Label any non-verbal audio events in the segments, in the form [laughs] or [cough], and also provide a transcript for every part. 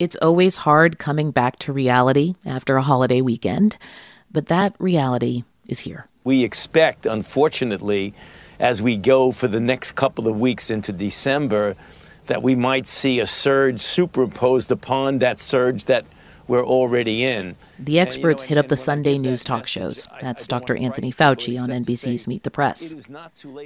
It's always hard coming back to reality after a holiday weekend, but that reality is here. We expect, unfortunately, as we go for the next couple of weeks into December, that we might see a surge superimposed upon that surge that we're already in. The experts hit up the Sunday news talk shows. That's Dr. Anthony Fauci on NBC's Meet the Press.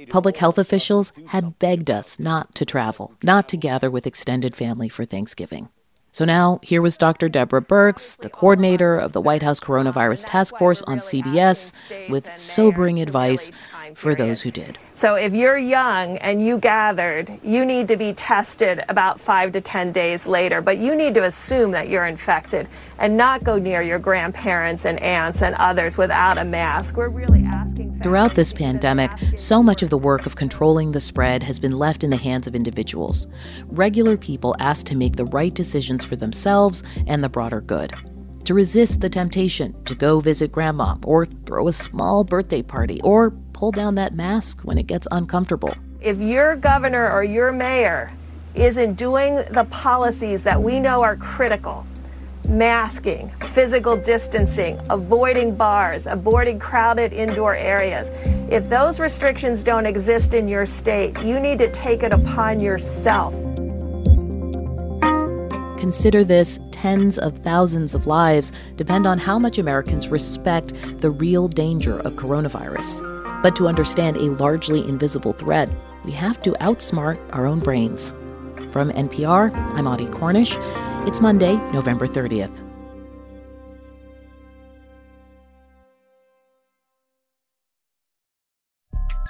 Public health officials had begged us not to travel, not to gather with extended family for Thanksgiving. So now, here was Dr. Deborah Birx, the coordinator of the White House Coronavirus Task Force on CBS, with sobering advice for those who did. So if you're young and you gathered, you need to be tested about five to 10 days later, but you need to assume that you're infected and not go near your grandparents and aunts and others without a mask. We're really. Throughout this pandemic, so much of the work of controlling the spread has been left in the hands of individuals. Regular people asked to make the right decisions for themselves and the broader good to resist the temptation to go visit grandma or throw a small birthday party or pull down that mask when it gets uncomfortable. If your governor or your mayor isn't doing the policies that we know are critical, masking, physical distancing, avoiding bars, avoiding crowded indoor areas. If those restrictions don't exist in your state, you need to take it upon yourself Consider this tens of thousands of lives depend on how much Americans respect the real danger of coronavirus. But to understand a largely invisible threat, we have to outsmart our own brains. From NPR, I'm Audie Cornish. It's Monday, November 30th.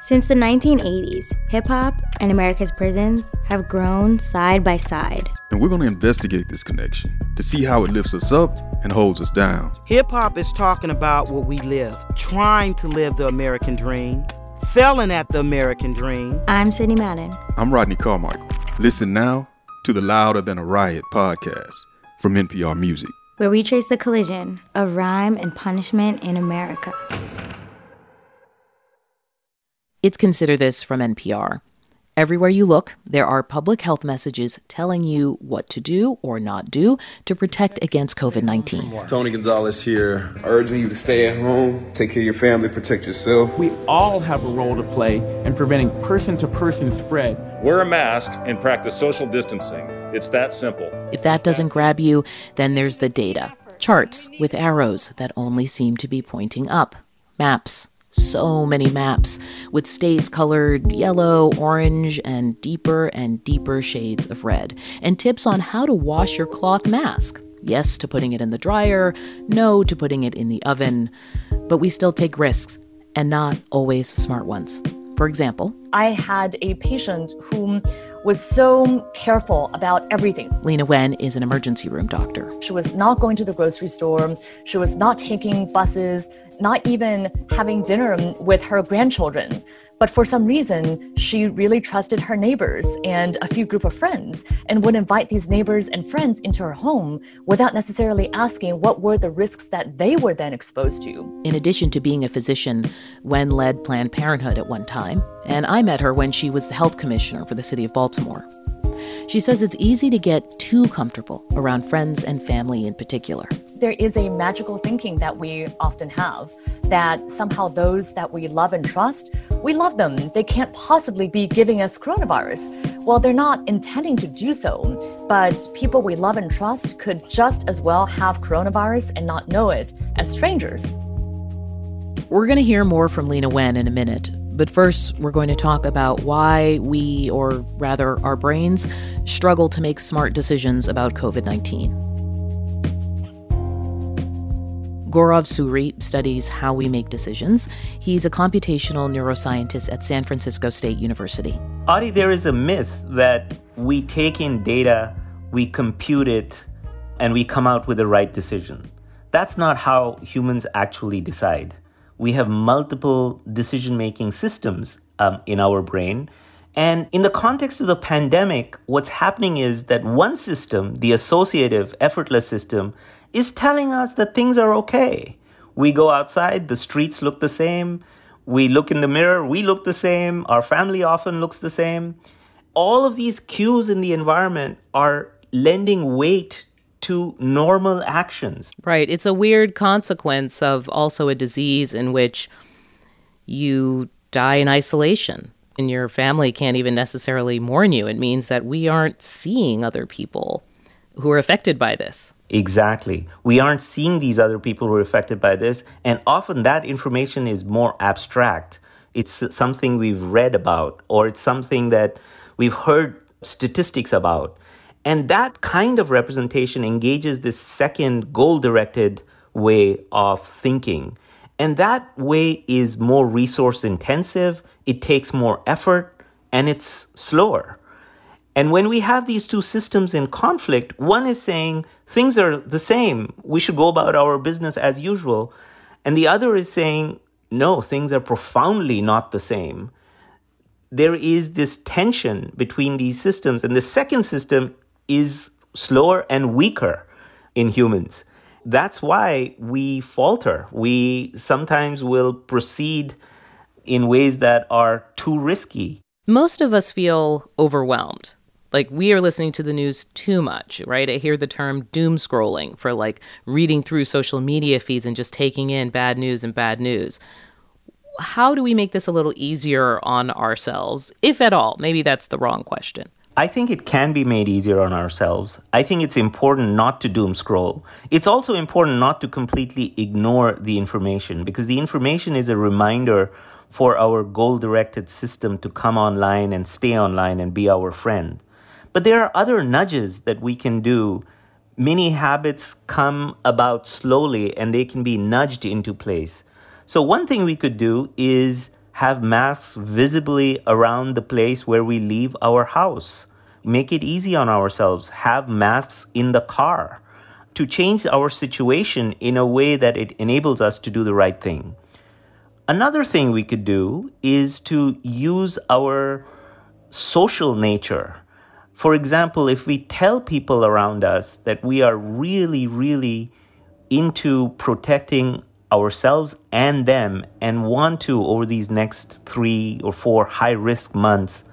Since the 1980s, hip hop and America's prisons have grown side by side. And we're going to investigate this connection to see how it lifts us up and holds us down. Hip hop is talking about what we live, trying to live the American dream, failing at the American dream. I'm Sidney Madden. I'm Rodney Carmichael. Listen now to the Louder Than a Riot podcast from NPR Music, where we trace the collision of rhyme and punishment in America. It's Consider This from NPR. Everywhere you look, there are public health messages telling you what to do or not do to protect against COVID 19. Tony Gonzalez here, urging you to stay at home, take care of your family, protect yourself. We all have a role to play in preventing person to person spread. Wear a mask and practice social distancing. It's that simple. If that doesn't grab you, then there's the data charts with arrows that only seem to be pointing up, maps so many maps with states colored yellow, orange, and deeper and deeper shades of red, and tips on how to wash your cloth mask. Yes to putting it in the dryer, no to putting it in the oven. But we still take risks, and not always smart ones. For example, I had a patient whom was so careful about everything. Leana Wen is an emergency room doctor. She was not going to the grocery store. She was not taking buses not even having dinner with her grandchildren. But for some reason, she really trusted her neighbors and a few group of friends and would invite these neighbors and friends into her home without necessarily asking what were the risks that they were then exposed to. In addition to being a physician, Wen led Planned Parenthood at one time, and I met her when she was the health commissioner for the city of Baltimore. She says it's easy to get too comfortable around friends and family in particular. There is a magical thinking that we often have that somehow those that we love and trust, we love them. They can't possibly be giving us coronavirus. Well, they're not intending to do so, but people we love and trust could just as well have coronavirus and not know it as strangers. We're going to hear more from Leana Wen in a minute, but first, we're going to talk about why we, or rather our brains, struggle to make smart decisions about COVID 19. Gaurav Suri studies how we make decisions. He's a computational neuroscientist at San Francisco State University. Audie, there is a myth that we take in data, we compute it, and we come out with the right decision. That's not how humans actually decide we have multiple decision making systems um, in our brain. And in the context of the pandemic, what's happening is that one system, the associative, effortless system, is telling us that things are okay. We go outside, the streets look the same. We look in the mirror, we look the same. Our family often looks the same. All of these cues in the environment are lending weight to normal actions. Right. It's a weird consequence of also a disease in which you die in isolation and your family can't even necessarily mourn you. It means that we aren't seeing other people who are affected by this. Exactly. We aren't seeing these other people who are affected by this, and often that information is more abstract. It's something we've read about, or it's something that we've heard statistics about. And that kind of representation engages this second goal directed way of thinking. And that way is more resource intensive, it takes more effort, and it's slower. And when we have these two systems in conflict, one is saying things are the same, we should go about our business as usual. And the other is saying, no, things are profoundly not the same. There is this tension between these systems. And the second system is slower and weaker in humans that's why we falter. We sometimes will proceed in ways that are too risky. Most of us feel overwhelmed. Like we are listening to the news too much, right? I hear the term doom scrolling for like reading through social media feeds and just taking in bad news and bad news. How do we make this a little easier on ourselves, if at all? Maybe that's the wrong question. I think it can be made easier on ourselves. I think it's important not to doom scroll. It's also important not to completely ignore the information because the information is a reminder for our goal directed system to come online and stay online and be our friend. But there are other nudges that we can do. Many habits come about slowly and they can be nudged into place. So, one thing we could do is have masks visibly around the place where we leave our house. Make it easy on ourselves. Have masks in the car to change our situation in a way that it enables us to do the right thing. Another thing we could do is to use our social nature. For example, if we tell people around us that we are really, really into protecting ourselves and them and want to, over these next three or four high risk months,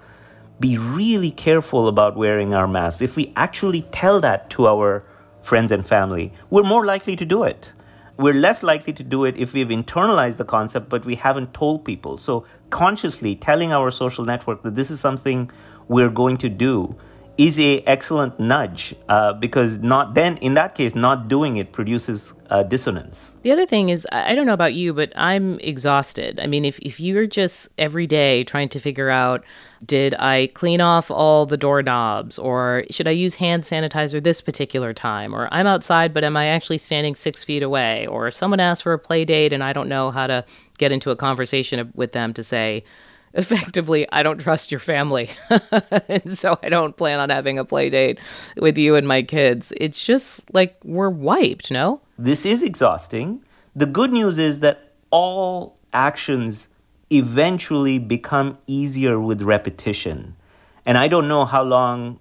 be really careful about wearing our masks. If we actually tell that to our friends and family, we're more likely to do it. We're less likely to do it if we've internalized the concept, but we haven't told people. So, consciously telling our social network that this is something we're going to do is a excellent nudge uh, because not then in that case not doing it produces uh, dissonance. The other thing is i don't know about you but i'm exhausted. I mean if, if you're just every day trying to figure out did i clean off all the doorknobs or should i use hand sanitizer this particular time or i'm outside but am i actually standing six feet away? Or someone asked for a play date and i don't know how to get into a conversation with them to say effectively I don't trust your family. [laughs] and so I don't plan on having a play date with you and my kids. It's just like we're wiped, no? This is exhausting. The good news is that all actions eventually become easier with repetition. And I don't know how long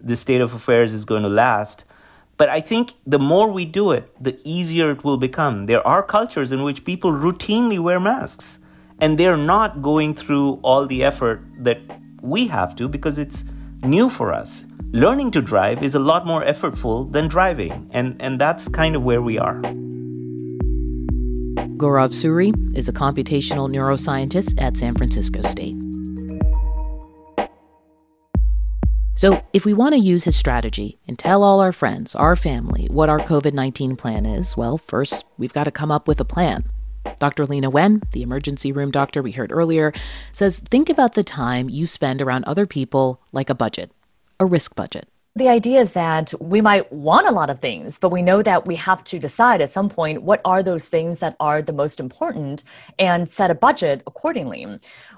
the state of affairs is going to last, but I think the more we do it, the easier it will become. There are cultures in which people routinely wear masks and they're not going through all the effort that we have to because it's new for us. Learning to drive is a lot more effortful than driving, and, and that's kind of where we are. Gaurav Suri is a computational neuroscientist at San Francisco State. So, if we want to use his strategy and tell all our friends, our family, what our COVID 19 plan is, well, first, we've got to come up with a plan. Dr. Leana Wen, the emergency room doctor we heard earlier, says think about the time you spend around other people like a budget, a risk budget. The idea is that we might want a lot of things, but we know that we have to decide at some point what are those things that are the most important and set a budget accordingly.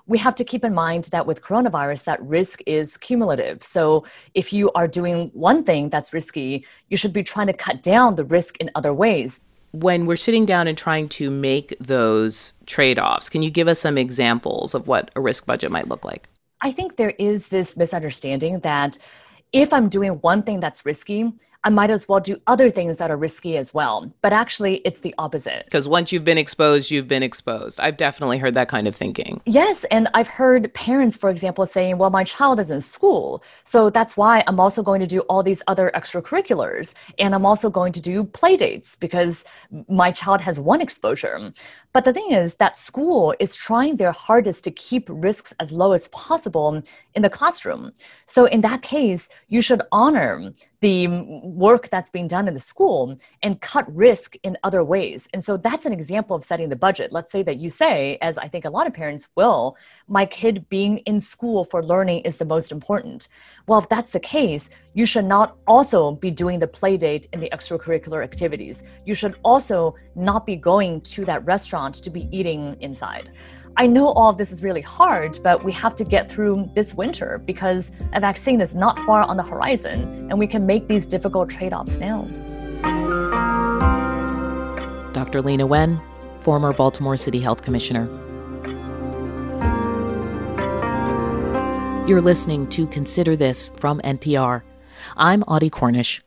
We have to keep in mind that with coronavirus, that risk is cumulative. So if you are doing one thing that's risky, you should be trying to cut down the risk in other ways when we're sitting down and trying to make those trade offs, can you give us some examples of what a risk budget might look like? I think there is this misunderstanding that if I'm doing one thing that's risky, I might as well do other things that are risky as well. But actually, it's the opposite. Because once you've been exposed, you've been exposed. I've definitely heard that kind of thinking. Yes. And I've heard parents, for example, saying, well, my child is in school. So that's why I'm also going to do all these other extracurriculars. And I'm also going to do play dates because my child has one exposure. But the thing is that school is trying their hardest to keep risks as low as possible in the classroom. So in that case, you should honor the work that's being done in the school and cut risk in other ways. And so that's an example of setting the budget. Let's say that you say, as I think a lot of parents will, my kid being in school for learning is the most important. Well, if that's the case, you should not also be doing the play date and the extracurricular activities. You should also not be going to that restaurant to be eating inside. I know all of this is really hard, but we have to get through this winter because a vaccine is not far on the horizon, and we can make these difficult trade offs now. Dr. Leana Wen, former Baltimore City Health Commissioner. You're listening to Consider This from NPR. I'm Audie Cornish.